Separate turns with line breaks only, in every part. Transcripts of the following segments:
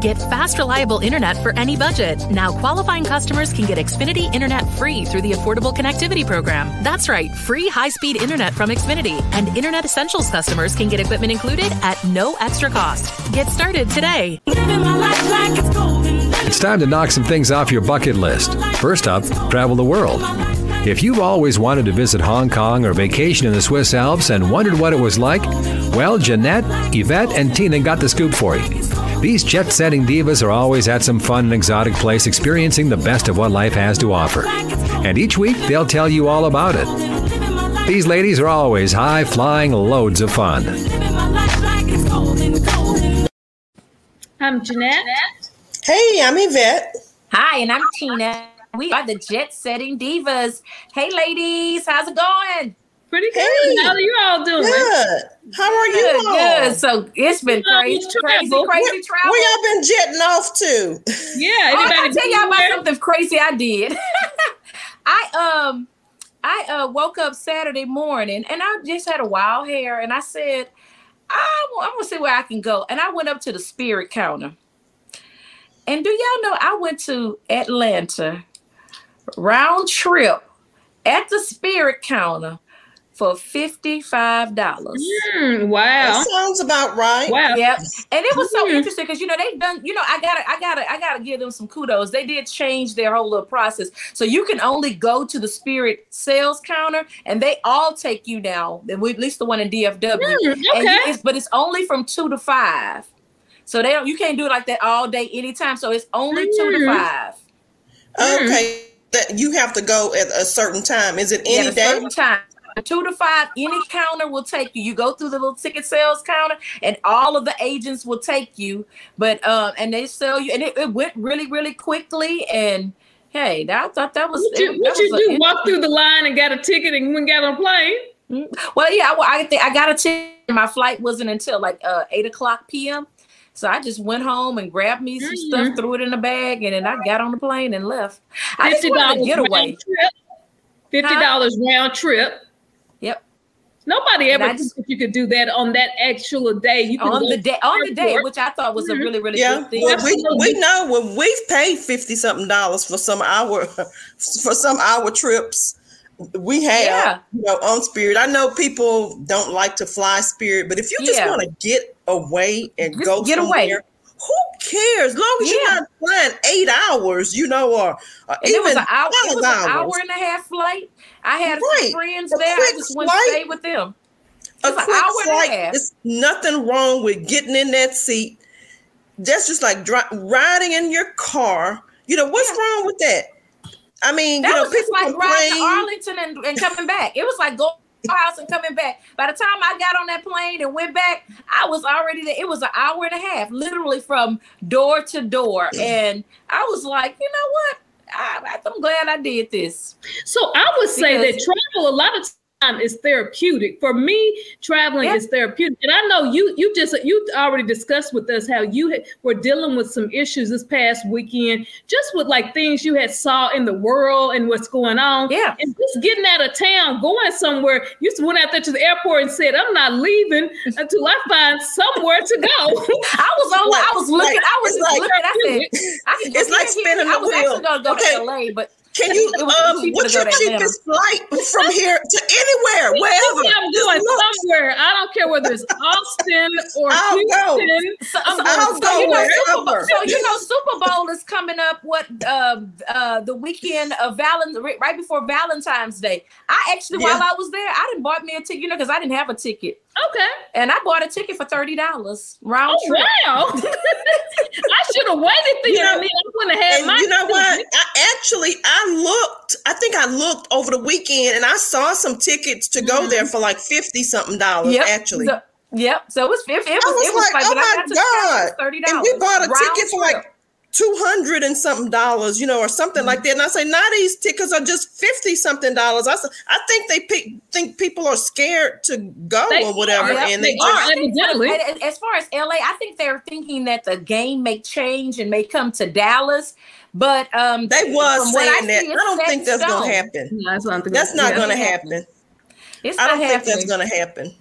Get fast, reliable internet for any budget. Now, qualifying customers can get Xfinity internet free through the Affordable Connectivity Program. That's right, free high speed internet from Xfinity. And Internet Essentials customers can get equipment included at no extra cost. Get started today.
It's time to knock some things off your bucket list. First up, travel the world. If you've always wanted to visit Hong Kong or vacation in the Swiss Alps and wondered what it was like, well, Jeanette, Yvette, and Tina got the scoop for you. These jet setting divas are always at some fun and exotic place experiencing the best of what life has to offer. And each week, they'll tell you all about it. These ladies are always high flying, loads of fun.
I'm Jeanette.
Hey, I'm Yvette.
Hi, and I'm Tina. We are the Jet Setting Divas. Hey, ladies, how's it going?
Pretty good.
Hey.
How are you all doing?
Good. How are you
Good,
all?
good. So it's been
Oh,
crazy, crazy,
travel.
crazy
Where,
travel.
where y'all been jetting off to?
Yeah.
Oh, I
Anybody
gotta tell y'all about something crazy I did. I um I uh woke up Saturday morning and I just had a wild hair and I said, I, wa- I'm gonna see where I can go. And I went up to the spirit counter. And do y'all know I went to Atlanta round trip at the spirit counter for $55.
Hmm, wow.
That sounds about right.
Wow.
Yep. And it was so
Mhm.
interesting because you know they've done, you know, I gotta, I gotta, I gotta give them some kudos. They did change their whole little process. So you can only go to the spirit sales counter and they all take you now, at least the one in DFW. And you-
okay.
it's, but it's only from two to five. So they don't you can't do it like that all day, anytime. So it's only two to
Mhm.
five.
Okay. That you have to go at a certain time. Is it
at
any
a
day?
certain time. Two to five, any counter will take you. You go through the little ticket sales counter, and all of the agents will take you. But um, and they sell you, and it, it went really, really quickly. And hey, I thought that was
What you,
that
what you do? Walk through the line and got a ticket and went got on a plane?
Well, yeah, I, I think I got a ticket. My flight wasn't until like uh, eight o'clock p.m. So I just went home and grabbed me some stuff,
Mhm.
threw it in a bag, and then I got on the plane and left. I just wanted get away.
Fifty dollars round trip.
Yep.
Nobody ever
I just-
thought you could do that on that actual day. You
on the day, on the day, which I thought was a
Mhm.
really, really
Yeah.
good thing.
Well, we, we know when we've paid fifty something dollars for some hour for some hour trips. We have,
Yeah.
you know, on Spirit. I know people don't like to fly Spirit, but if you just
Yeah.
want to get away and
Just
go
get
somewhere,
away.
Who cares? As long as you're
Yeah.
not flying eight hours, you know, or, or even
it was an hour, it
12
was an hour and a half flight. I had
Right.
friends
A
there. I just went to
flight.
stay with them.
a
It's an
quick
hour and a
flight.
half.
There's nothing wrong with getting in that seat. That's just like dri- riding in your car. You know what's
Yeah.
wrong with that? I mean,
That
you know,
was just like riding to. Arlington and, and coming back. It was like going to house and coming back. By the time I got on that plane and went back, I was already there. It was an hour and a half, literally from door to door. And I was like, you know what? I, I'm glad I did this.
So I would say that travel a lot of time is therapeutic. For me, traveling
Yeah.
is therapeutic. And I know you you just you already discussed with us how you had- were dealing with some issues this past weekend, just with like things you had saw in the world and what's going on.
Yeah.
And just getting out of town, going somewhere. You just went out there to the airport and said, I'm not leaving until I find somewhere to go.
I was on. I was looking.
Like-
I was
like-
looking. I said, I can
It's like
here,
spinning
I was
wheel.
actually going to go
Okay.
to LA, but
Can you? Um, what's your
go to Atlanta.
cheapest flight from here to anywhere, wherever?
I'm
doing
somewhere. I don't care whether it's Austin or
I'll go.
Houston.
So,
I'm
so,
I'll
so
go
you know, Super Bowl, so you know, Super Bowl is coming up. What uh, uh, the weekend of Valent right before Valentine's Day. I actually, while I was there, I didn't bought me a ticket, you know, because I didn't have a ticket,
Okay.
and I bought a ticket for thirty dollars round
Oh
trip.
wow! I should have waited for you.
Know,
I mean, I wouldn't have had my.
you know what? I actually I looked. I think I looked over the weekend, and I saw some tickets to go there mm-hmm. for like fifty something dollars.
Yep.
Actually,
So, yep. So it was it, it was
I was
it was
like,
like,
oh my
got to charge
God.
thirty
and we bought a ticket for like two hundred and something dollars, you know, or something like that. And I say, now these tickets are just fifty something dollars. I said, I think they pe- think people are scared to go
They
or whatever,
are,
and
They
they
are
just
evidently.
And- and as far as LA, I think they're thinking that the game may change and may come to Dallas. But um,
they was
from what I
that. I don't think that's gonna happen.
No, that's not,
That's not gonna
happening.
happen. I don't think that's gonna happen.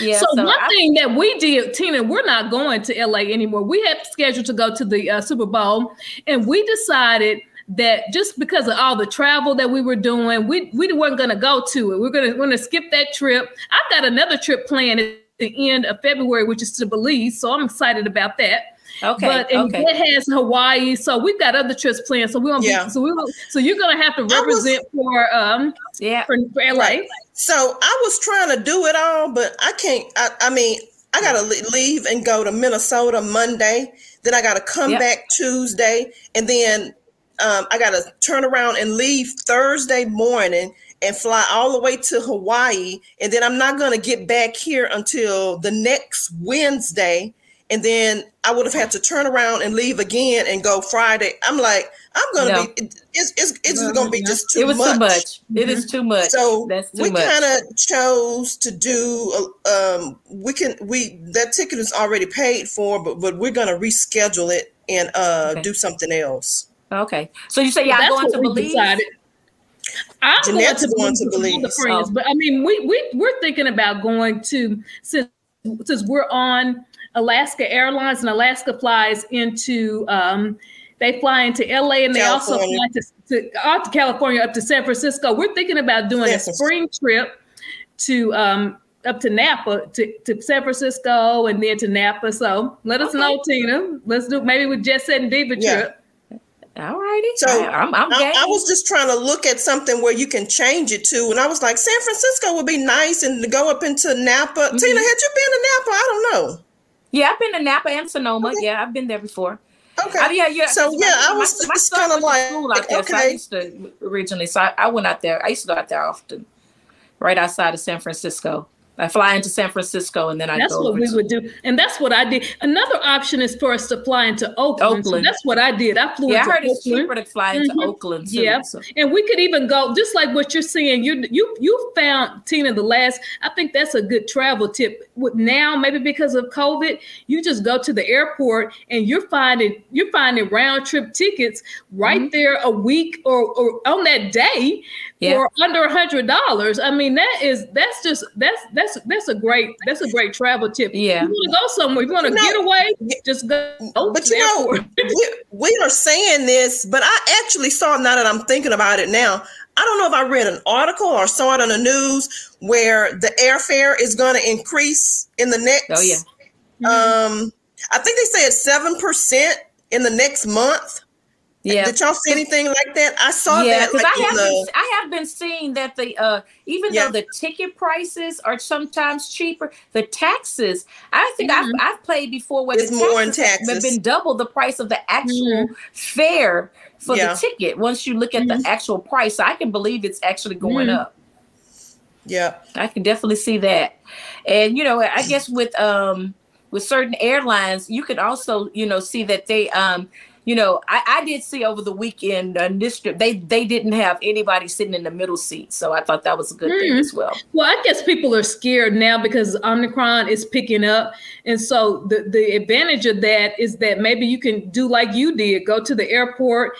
Yeah, so, so one I, thing that we did, Tina, we're not going to LA anymore. We had scheduled to go to the uh, Super Bowl, and we decided that just because of all the travel that we were doing, we we weren't going to go to it. We're going to we're going to skip that trip. I've got another trip planned at the end of February, which is to Belize, so I'm excited about that.
Okay.
But and
okay.
it has Hawaii, so we've got other trips planned. So we won't yeah. be, so we so you're gonna have to represent was, for um
yeah
for, for LA. Right.
So I was trying to do it all, but I can't. I, I mean, I gotta leave and go to Minnesota Monday. Then I gotta come yep. back Tuesday, and then um, I gotta turn around and leave Thursday morning and fly all the way to Hawaii, and then I'm not gonna get back here until the next Wednesday and then I would have had to turn around and leave again and go Friday. I'm like, I'm gonna no. be. It's it's, it's no, gonna be just too. Much.
It was
much.
too much. It is too much.
So that's
we
kind of chose to do. Um, we can we that ticket is already paid for, but but we're gonna reschedule it and uh okay. do something else.
Okay. So you say y'all going to Belize? Decided.
I'm Jeanette's going to, going to Belize. Friends, oh. But I mean, we we we're thinking about going to since since we're on Alaska Airlines, and Alaska flies into um, they fly into LA and they California. also fly to, to, out to California up to San Francisco. We're thinking about doing San a spring trip to um, up to Napa to, to San Francisco and then to Napa. So let us okay. know, Tina. Let's do maybe with Jet Set and Diva yeah. trip.
All righty.
So I'm, I'm I, I, was just trying to look at something where you can change it to, and I was like, San Francisco would be nice, and to go up into Napa. Mm-hmm. Tina, had you been to Napa? I don't know.
Yeah, I've been to Napa and Sonoma. Okay. Yeah, I've been there before.
Okay. Uh, yeah, yeah. So yeah, my, I was my, just kind of like
school out there. Okay. So I used to originally. So I, I went out there. I used to go out there often, right outside of San Francisco. I fly into San Francisco and then I
that's what we
to-
would do, and that's what I did. Another option is for us to fly into Oakland. Oakland. So that's what I did. I flew.
Yeah,
I
heard
Oakland.
it's cheaper to fly into mm-hmm. Oakland. Too,
yeah,
so.
and we could even go just like what you're seeing. You you you found Tina the last. I think that's a good travel tip. With now maybe because of COVID, you just go to the airport and you're finding you're finding round trip tickets right mm-hmm. there a week or, or on that day yeah. for under a hundred dollars. I mean that is that's just that's that's that's a great great that's a great travel tip.
Yeah.
You want to go somewhere, you want to get away, just go.
But you know, we, we are saying this, but I actually saw now that I'm thinking about it now. I don't know if I read an article or saw it on the news where the airfare is going to increase in the next.
Oh yeah.
Um, I think they said seven percent in the next month.
Yeah.
Did y'all see anything like that? I saw
yeah,
that. Like
I have been, I have been seeing that the uh even yeah. though the ticket prices are sometimes cheaper, the taxes. I think mm-hmm. I've I've played before where
it's the more in taxes
have been double the price of the actual mm-hmm. fare for yeah. the ticket. Once you look at mm-hmm. the actual price, I can believe it's actually going mm-hmm. up.
Yeah,
I can definitely see that. And you know, I guess with um with certain airlines, you can also you know see that they um you know, I, I did see over the weekend uh, this they they didn't have anybody sitting in the middle seat, so I thought that was a good mm. thing as well.
Well, I guess people are scared now because Omicron is picking up, and so the the advantage of that is that maybe you can do like you did, go to the airport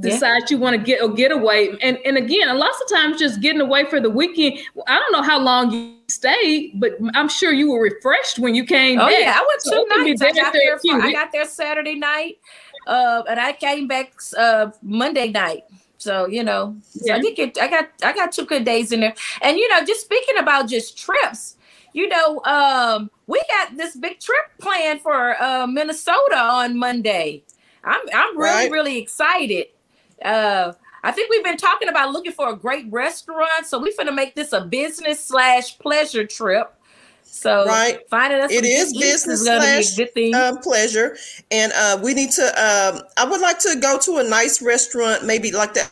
decide yeah. you want to get or get away and and again lots of times just getting away for the weekend i don't know how long you stayed but i'm sure you were refreshed when you came
oh
back.
yeah i went two so nights I got, there, I got there saturday night uh, and I came back uh, Monday night. So you know, yeah. I think it, I got I got two good days in there. And you know, just speaking about just trips, you know, um, we got this big trip planned for uh, Minnesota on Monday. I'm I'm really right. really excited. Uh, I think we've been talking about looking for a great restaurant, so we're gonna make this a business slash pleasure trip. So
right,
finding us
it is business slash uh, pleasure, and uh, we need to. Um, I would like to go to a nice restaurant, maybe like that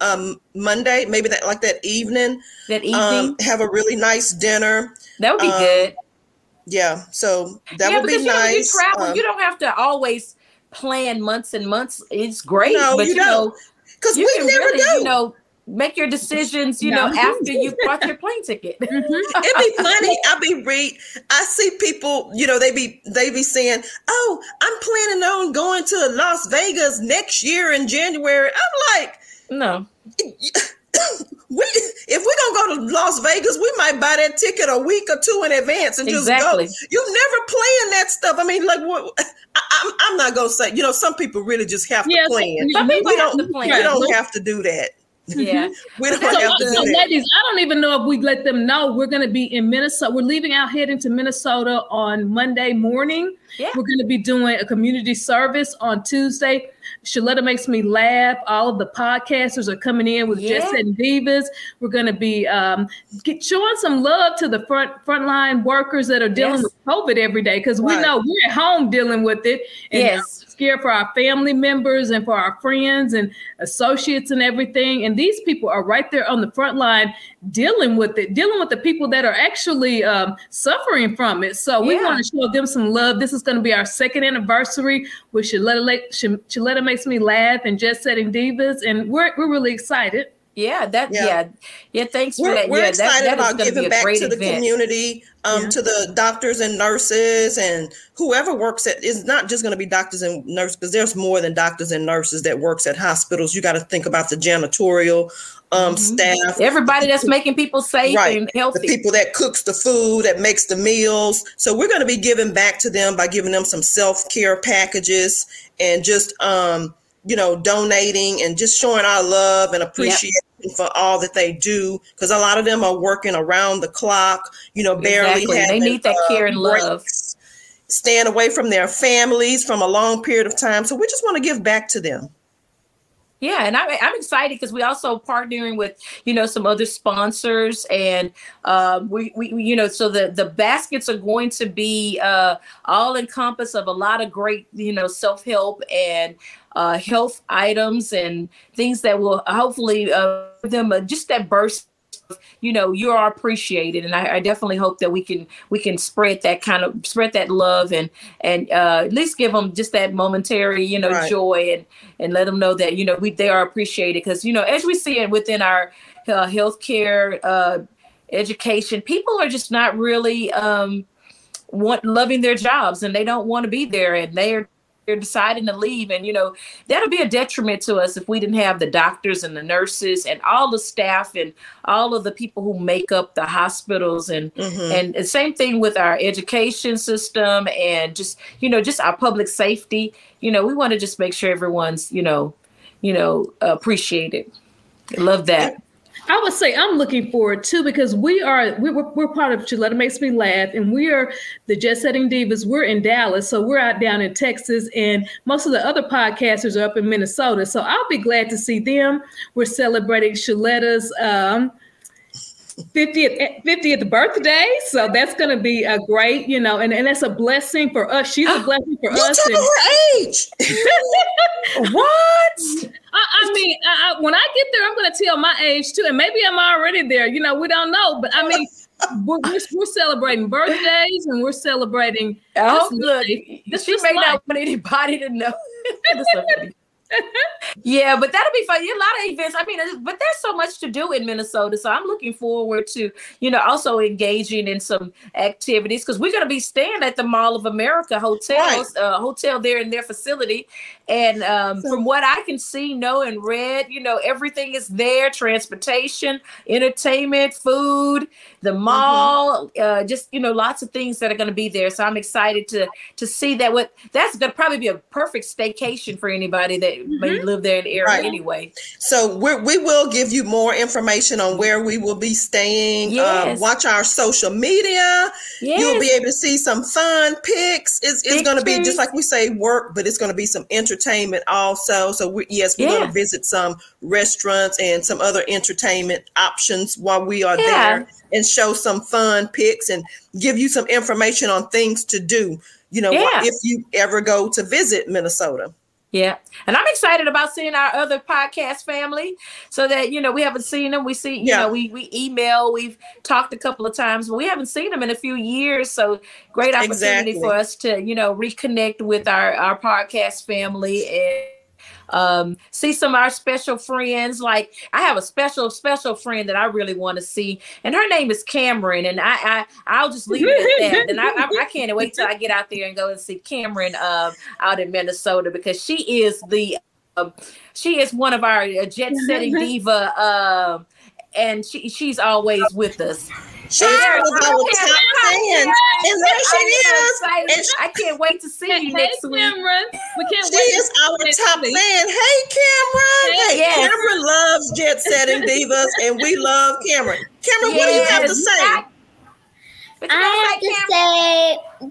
um, Monday, maybe that like that evening.
That evening,
um, have a really nice dinner.
That would be um, good.
Yeah, so that
yeah,
would be
you
nice.
Know, you travel, um, you don't have to always plan months and months. It's great,
no,
but
you,
you know,
because we never really, do.
You know, make your decisions, you no. know, after you bought your plane ticket.
mm-hmm. It'd be funny. I be read. I see people, you know, they be they be saying, "Oh, I'm planning on going to Las Vegas next year in January." I'm like,
no.
we if we're gonna go to Las Vegas, we might buy that ticket a week or two in advance and exactly. just go. You never plan that stuff. I mean, like what? I, am I'm, I'm not gonna say. You know, some people really just have to plan.
Some people we don't,
plan. We don't have to do that.
Yeah. Mm-hmm.
we don't so, so
ladies, I don't even know if we let them know we're going to be in Minnesota. We're leaving out heading to Minnesota on Monday morning. Yeah. We're going to be doing a community service on Tuesday. Shaletta makes me laugh. All of the podcasters are coming in with yeah. Jet Setting Divas. We're going to be um, get, showing some love to the front frontline workers that are dealing yes. with COVID every day because we know we're at home dealing with it. And
yes
scared for our family members and for our friends and associates and everything. And these people are right there on the front line dealing with it, dealing with the people that are actually um, suffering from it. So we yeah. want to show them some love. This is going to be our second anniversary with Shaletta, Shaletta Makes Me Laugh and Jet Setting Divas. And we're, we're really excited.
Yeah, that yeah. yeah. yeah thanks
we're,
for that.
We're
yeah,
excited
that,
that about giving back to the event. community, um, yeah. to the doctors and nurses and whoever works at it's not just going to be doctors and nurses because there's more than doctors and nurses that works at hospitals. You got to think about the janitorial um, mm-hmm. staff,
everybody that's making people safe right. and healthy,
the people that cooks the food, that makes the meals. So we're going to be giving back to them by giving them some self care packages and just um you know, donating and just showing our love and appreciation yep. for all that they do. Because a lot of them are working around the clock, you know, barely.
Exactly. Having, they need that uh, care and love.
Staying away from their families from a long period of time. So we just want to give back to them.
Yeah, and I'm, I'm excited because we also partnering with you know some other sponsors, and uh, we, we you know so the the baskets are going to be uh, all encompass of a lot of great you know self help and uh, health items and things that will hopefully uh, them uh, just that burst you know you are appreciated and I, I, definitely hope that we can we can spread that kind of spread that love and and uh, at least give them just that momentary you know right. joy and and let them know that you know we they are appreciated because you know as we see it within our uh, healthcare uh, education people are just not really um want loving their jobs and they don't want to be there and they're they're deciding to leave. And you know that'll be a detriment to us if we didn't have the doctors and the nurses and all the staff and all of the people who make up the hospitals. And mm-hmm. and the same thing with our education system and just you know just our public safety. You know we want to just make sure everyone's you know you know appreciated. Love that
I would say I'm looking forward too because we are we, are we're part of Shaletta Makes Me Laugh and we are the Jet Setting Divas. We're in Dallas, so we're out down in Texas, and most of the other podcasters are up in Minnesota. So I'll be glad to see them. We're celebrating Shaletta's um, 50th 50th birthday. So that's going to be a great, you know, and, and that's a blessing for us. She's a blessing for
you
us.
And, her age.
what?
I, I mean, I, when I get there, I'm going to tell my age too, and maybe I'm already there. You know, we don't know, but I mean. We're, we're, we're, celebrating birthdays and we're celebrating.
Oh, look, this she may life. not want anybody to know. yeah, but that'll be fun. A lot of events. I mean, but there's so much to do in Minnesota, so I'm looking forward to you know also engaging in some activities because we're going to be staying at the Mall of America hotels, right. uh, hotel there in their facility, and um, so, from what I can see, know, and read, you know, everything is there: transportation, entertainment, food, the mm-hmm. mall, mm-hmm. uh, just you know, lots of things that are going to be there. So I'm excited to to see that. What that's going to probably be a perfect staycation for anybody that mm-hmm. may live there in the area right. anyway.
So we we will give you more information on where we will be staying. Um, yes. watch our social media. Yes. You'll be able to see some fun pics. It's, it's going to be just like we say work, but it's going to be some entertainment also. So we, yes, we're yeah. going to visit some restaurants and some other entertainment options while we are yeah. there and show some fun pics and give you some information on things to do. You know, yeah. if you ever go to visit Minnesota.
Yeah. And I'm excited about seeing our other podcast family so that, you know, we haven't seen them. We see, you yeah. know, we, we email, we've talked a couple of times, but we haven't seen them in a few years. So great opportunity exactly. for us to, you know, reconnect with our, our podcast family and um, see some of our special friends. Like I have a special, special friend that I really want to see, and her name is Cameron. And I, I I'll just leave it at that. And I, I, I, can't wait till I get out there and go and see Cameron uh, out in Minnesota because she is the uh, she is one of our uh, jet setting diva uh, and she she's always with us.
She's our top fan, and there she is. And
I can't wait to see you
hey,
next
Cameron.
week.
We can't
she
wait
is our top week. fan. Hey, Cameron. Hey, yes. Cameron loves jet setting divas, and we love Cameron. Cameron, yes. what do you have to say?
I, I have to say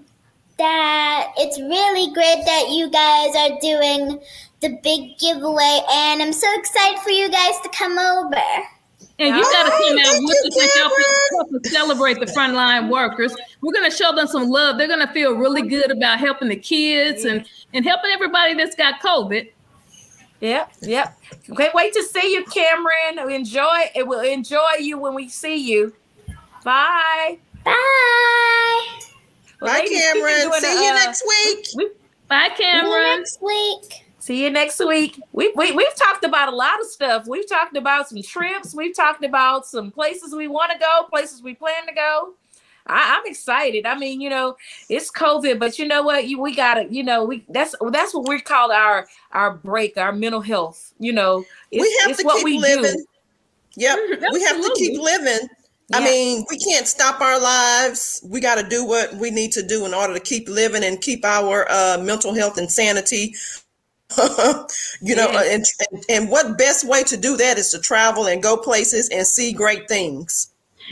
that it's really great that you guys are doing the big giveaway, and I'm so excited for you guys to come over.
And you got to come out with us and help us celebrate the frontline workers. We're going to show them some love. They're going to feel really good about helping the kids and, and helping everybody that's got COVID.
Yep, yep. Can't wait to see you, Cameron. Enjoy it. Will enjoy you when we see you. Bye.
Bye.
Well, Bye, Cameron. See a, you uh, next week. We,
Bye, Cameron.
next week.
See you next week. We, we, we've talked about a lot of stuff. We've talked about some trips. We've talked about some places we want to go, places we plan to go. I, am excited. I mean, you know, it's COVID, but you know what? You, we gotta, you know, we that's that's what we call our our break, our mental health. You know,
it's, we have to keep living. Do. Yep, we have to keep living. Yeah. I mean, we can't stop our lives. We got to do what we need to do in order to keep living and keep our uh, mental health and sanity you know, and, and, and what best way to do that is to travel and go places and see great things.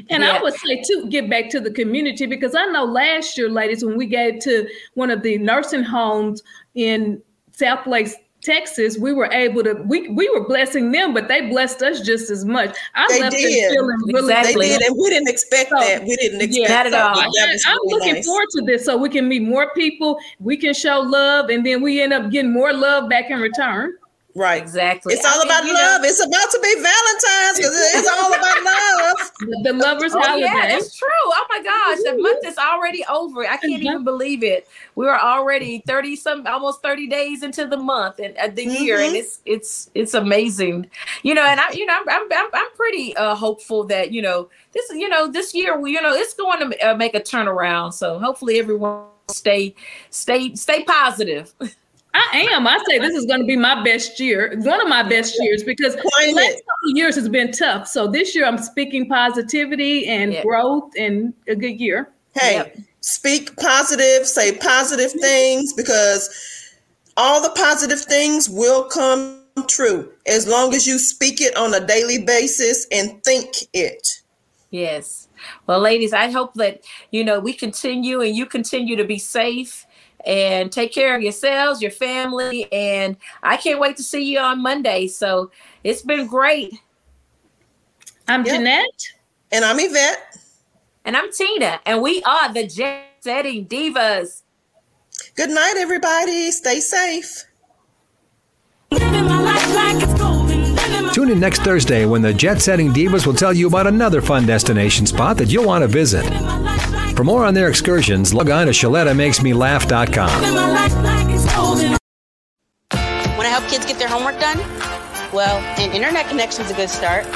And yeah. I would say to get back to the community because I know last year, ladies, when we gave to one of the nursing homes in South Lake Texas, we were able to we we were blessing them, but they blessed us just as much. I
they left did. feeling really exactly. They did, and we didn't expect so, that. We didn't expect yeah, that at all.
That I'm really looking nice. forward to this so we can meet more people, we can show love, and then we end up getting more love back in return.
Right.
Exactly.
It's all I about mean, love. Know, it's about to be Valentine's because it's all about love.
The lovers'
oh,
holiday.
Yeah, it's true. Oh my gosh, the month is already over. I can't even believe it. We are already 30 some almost 30 days into the month and uh, the mm-hmm. year and it's it's it's amazing. You know, and I you know I'm I'm, I'm pretty uh, hopeful that, you know, this you know, this year you know, it's going to uh, make a turnaround. So hopefully everyone stay stay stay positive.
I am. I say this is going to be my best year, one of my best years, because the last couple years has been tough. So this year I'm speaking positivity and yep. growth and a good year.
Hey, yep. speak positive, say positive things because all the positive things will come true as long as you speak it on a daily basis and think it.
Yes. Well, ladies, I hope that you know we continue and you continue to be safe and take care of yourselves, your family. And I can't wait to see you on Monday. So it's been great.
I'm yep. Jeanette.
And I'm Yvette.
And I'm Tina. And we are the Jet Setting Divas.
Good night, everybody. Stay safe.
Tune in next Thursday when the Jet Setting Divas will tell you about another fun destination spot that you'll want to visit. For more on their excursions, log on to ShalettaMakesMeLaugh.com.
Want to help kids get their homework done? Well, an internet connection is a good start.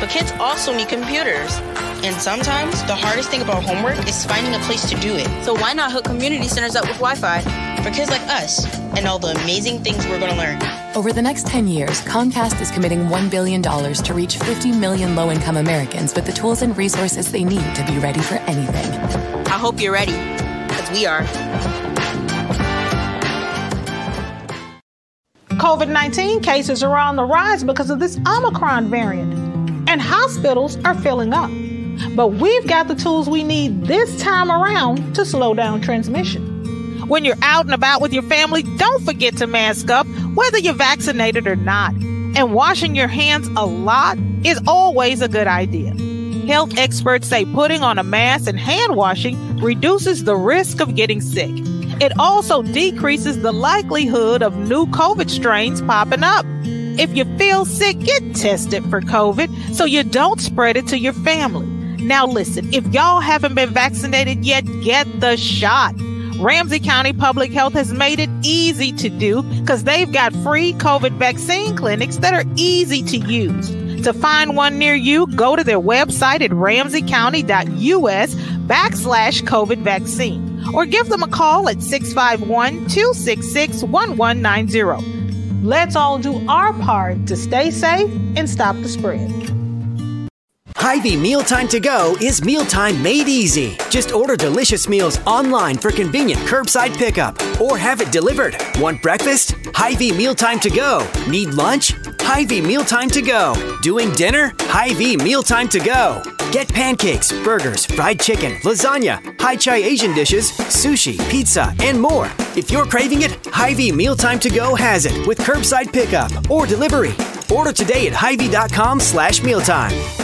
But kids also need computers. And sometimes the hardest thing about homework is finding a place to do it. So why not hook community centers up with Wi Fi for kids like us and all the amazing things we're going to learn?
Over the next 10 years, Comcast is committing $1 billion to reach 50 million low income Americans with the tools and resources they need to be ready for anything.
I hope you're ready, because we are.
COVID 19 cases are on the rise because of this Omicron variant, and hospitals are filling up. But we've got the tools we need this time around to slow down transmission. When you're out and about with your family, don't forget to mask up, whether you're vaccinated or not. And washing your hands a lot is always a good idea. Health experts say putting on a mask and hand washing reduces the risk of getting sick. It also decreases the likelihood of new COVID strains popping up. If you feel sick, get tested for COVID so you don't spread it to your family. Now, listen, if y'all haven't been vaccinated yet, get the shot. Ramsey County Public Health has made it easy to do because they've got free COVID vaccine clinics that are easy to use. To find one near you, go to their website at ramseycounty.us backslash COVID vaccine or give them a call at 651 266 1190. Let's all do our part to stay safe and stop the spread.
Hy-Vee Mealtime to Go is mealtime made easy. Just order delicious meals online for convenient curbside pickup or have it delivered. Want breakfast? Hy-Vee Mealtime to Go. Need lunch? Hy-Vee Mealtime to Go. Doing dinner? Hy-Vee Mealtime to Go. Get pancakes, burgers, fried chicken, lasagna, Hy-Chi Asian dishes, sushi, pizza, and more. If you're craving it, Hy-Vee Mealtime to Go has it with curbside pickup or delivery. Order today at Hy-Vee.com slash mealtime.